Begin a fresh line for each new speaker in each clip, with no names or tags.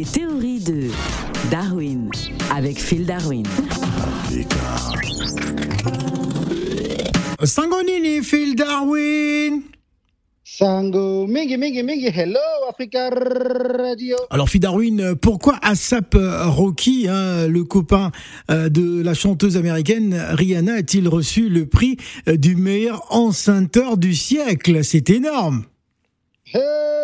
Les théories de Darwin avec Phil Darwin.
Sangonini, Phil Darwin.
Sango, mingi, mingi, mingi, hello Africa Radio.
Alors Phil Darwin, pourquoi Asap Rocky, hein, le copain euh, de la chanteuse américaine Rihanna, a-t-il reçu le prix euh, du meilleur enceinteur du siècle? C'est énorme.
Hey,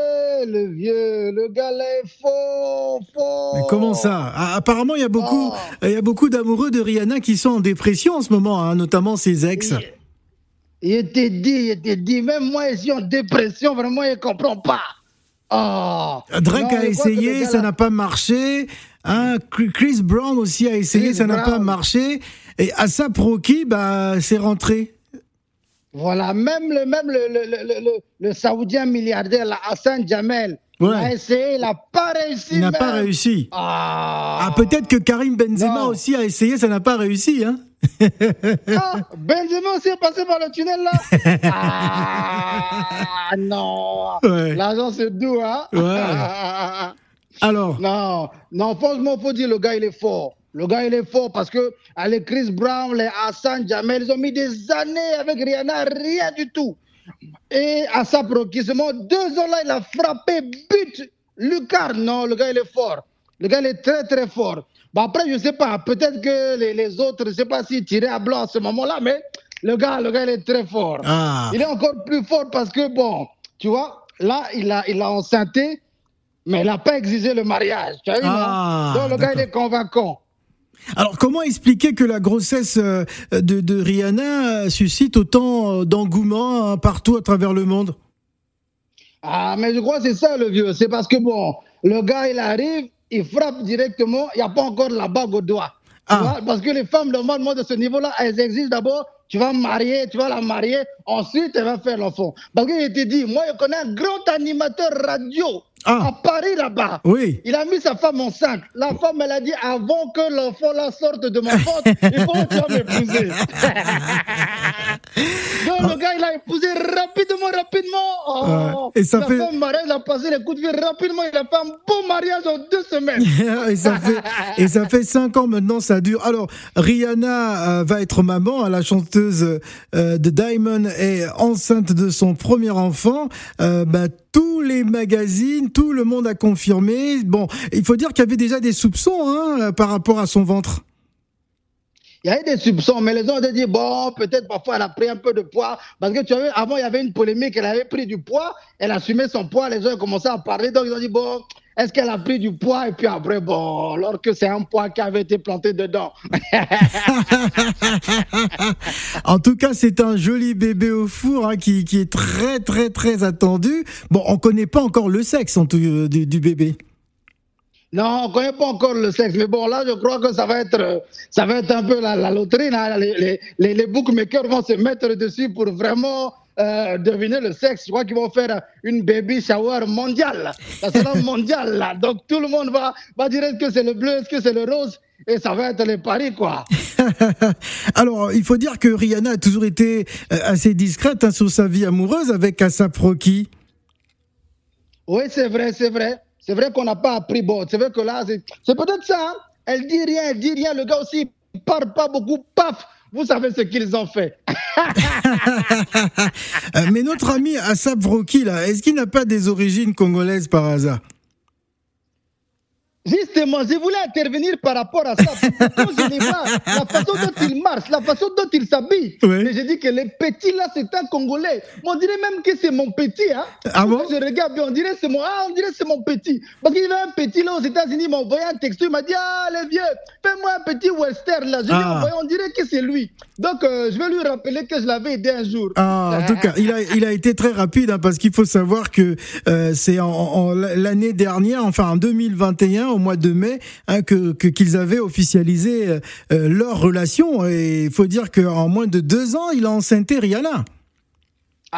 le vieux, le est fort, fort.
Mais comment ça? Ah, Apparemment, il y a beaucoup,
Oh.
il y a beaucoup d'amoureux de Rihanna qui sont en dépression en ce moment, hein, notamment ses ex.
Il était dit, il était dit, même moi ici en dépression, vraiment, il comprend pas. Oh.
Drake
Non,
a
je
essayé, ça n'a pas marché. Hein, Chris Brown aussi a essayé,
Chris
ça n'a pas marché. Et Asap Rocky, bah, c'est rentré.
Voilà, même le, même le, le, le, le, Saoudien milliardaire, là, Hassan Jamel,
Ouais.
a essayé, il n'a pas réussi.
Il n'a pas réussi.
Ah,
Ah, peut-être que Karim Benzema
Non.
aussi a essayé, ça n'a pas réussi. Hein.
Ah, Benzema aussi est passé par le tunnel là. Ah, non.
Ouais.
L'argent c'est doux, hein.
Ouais. Alors,
Non, non, franchement, faut dire le gars il est fort. Le gars il est fort parce que ah, les Chris Brown, les Hassan Jamel, ils ont mis des années avec Rihanna, rien du tout. Et Asap Rocky, seulement deux ans là, il a frappé, but, Lucar. Non, le gars il est fort. Le gars il est très très fort. Bon, après, je sais pas, peut-être que les, les autres, je sais pas s'ils tiraient à blanc à ce moment-là, mais le gars, le gars il est très fort.
ah,
Il est encore plus fort parce que, bon, tu vois, là, il a, il a enceinté, mais il n'a pas exigé le mariage. Tu as vu,
Ah,
non Donc, le gars, il est convaincant.
Alors comment expliquer que la grossesse euh, de, de Rihanna euh, suscite autant euh, d'engouement euh, partout à travers le monde?
Ah, mais je crois que c'est ça, le vieux. C'est parce que, bon, le gars, il arrive, il frappe directement, il n'y a pas encore la bague au doigt.
Ah.
parce que les femmes, normalement, de ce niveau-là, elles exigent d'abord, tu vas marier, tu vas la marier, ensuite, elle va faire l'enfant. Parce qu'il était dit, moi, je connais un grand animateur radio
Ah.
à Paris, là-bas.
Oui.
Il a mis sa femme enceinte. La femme, elle a dit avant que l'enfant la sorte de mon ventre, il faut que tu vas m'épouser. Donc le gars, il a épousé rapidement, rapidement. Oh.
Et ça
la
fait-
femme mariée, il a passé les coups de fil rapidement. Il a fait un beau mariage en deux semaines.
et, ça fait, et ça fait cinq ans maintenant, ça dure. Alors, Rihanna euh, va être maman, la chanteuse euh, de Diamond est enceinte de son premier enfant. Euh, bah, tous les magazines, tout le monde a confirmé. Bon, il faut dire qu'il y avait déjà des soupçons hein, par rapport à son ventre.
Il y a eu des soupçons, mais les gens ont dit, bon, peut-être parfois elle a pris un peu de poids. Parce que tu vu, avant, il y avait une polémique, elle avait pris du poids, elle assumait son poids, les gens ont commencé à parler, donc ils ont dit, bon, est-ce qu'elle a pris du poids Et puis après, bon, alors que c'est un poids qui avait été planté dedans.
en tout cas, c'est un joli bébé au four hein, qui, qui est très très très attendu. Bon, on connaît pas encore le sexe en tout, euh, du, du bébé.
Non, on ne connaît pas encore le sexe, mais bon, là, je crois que ça va être, ça va être un peu la, la loterie. là. Les, les, les bookmakers vont se mettre dessus pour vraiment euh, deviner le sexe. Je crois qu'ils vont faire une baby shower mondiale. Ça sera mondial, là. Donc, tout le monde va, va dire est-ce que c'est le bleu, est-ce que c'est le rose, et ça va être les paris, quoi.
Alors, il faut dire que Rihanna a toujours été euh, assez discrète hein, sur sa vie amoureuse avec Asap Rocky.
Oui, c'est vrai, c'est vrai. C'est vrai qu'on n'a pas appris. Bon, c'est vrai que là, c'est c'est peut-être ça. hein. Elle dit rien, elle dit rien. Le gars aussi, il parle pas beaucoup. Paf, vous savez ce qu'ils ont fait.
Euh, mais notre ami Asap Rocky, là, est-ce qu'il n'a pas des origines congolaises par hasard?
Justement, je voulais intervenir par rapport à ça. Quand je les vois, la façon dont il marche, la façon dont il s'habille.
Oui.
Mais j'ai dit que les petits là, c'est un Congolais. Mais on dirait même que c'est mon petit. Hein.
Ah bon?
Je regarde bien, on dirait que c'est mon, ah, on dirait c'est mon petit. Parce qu'il y avait un petit là aux États-Unis, il m'a envoyé un texto, il m'a dit Ah, les vieux, fais-moi un petit western là. Je
Ah.
envoyé, on dirait que c'est lui. Donc, euh, je vais lui rappeler que je l'avais aidé un jour.
Ah, en tout cas, il a, il a été très rapide hein, parce qu'il faut savoir que euh, c'est en, en- l'année dernière, enfin en 2021, au mois de mai, hein, que qu'ils avaient officialisé euh, euh, leur relation. Et il faut dire qu'en moins de deux ans, il a enceinté Rihanna.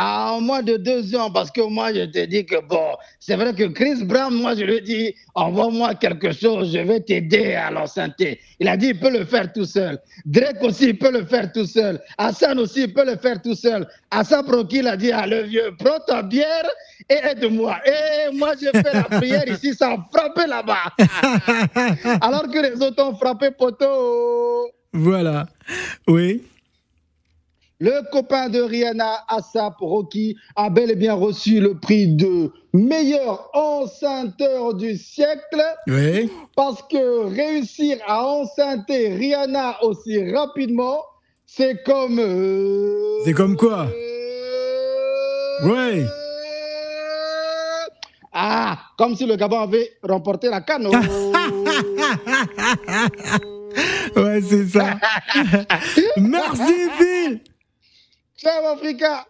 À moins de deux ans, parce que moi, je te dis que bon, c'est vrai que Chris Brown, moi, je lui dis, envoie-moi quelque chose, je vais t'aider à l'enceinte. Il a dit, il peut le faire tout seul. Drake aussi, il peut le faire tout seul. Hassan aussi, il peut le faire tout seul. Hassan Proki, il a dit, ah, le vieux, prends ta bière et aide-moi. Et moi, j'ai fait la prière ici, ça a frappé là-bas. Alors que les autres ont frappé poteau.
Voilà. Oui.
Le copain de Rihanna, Asap Rocky, a bel et bien reçu le prix de meilleur enceinteur du siècle.
Oui.
Parce que réussir à enceinter Rihanna aussi rapidement, c'est comme. Euh,
c'est comme quoi Oui.
Ah, comme si le Gabon avait remporté la canne.
ouais, c'est ça. Merci, Phil.
Ciao, Africa.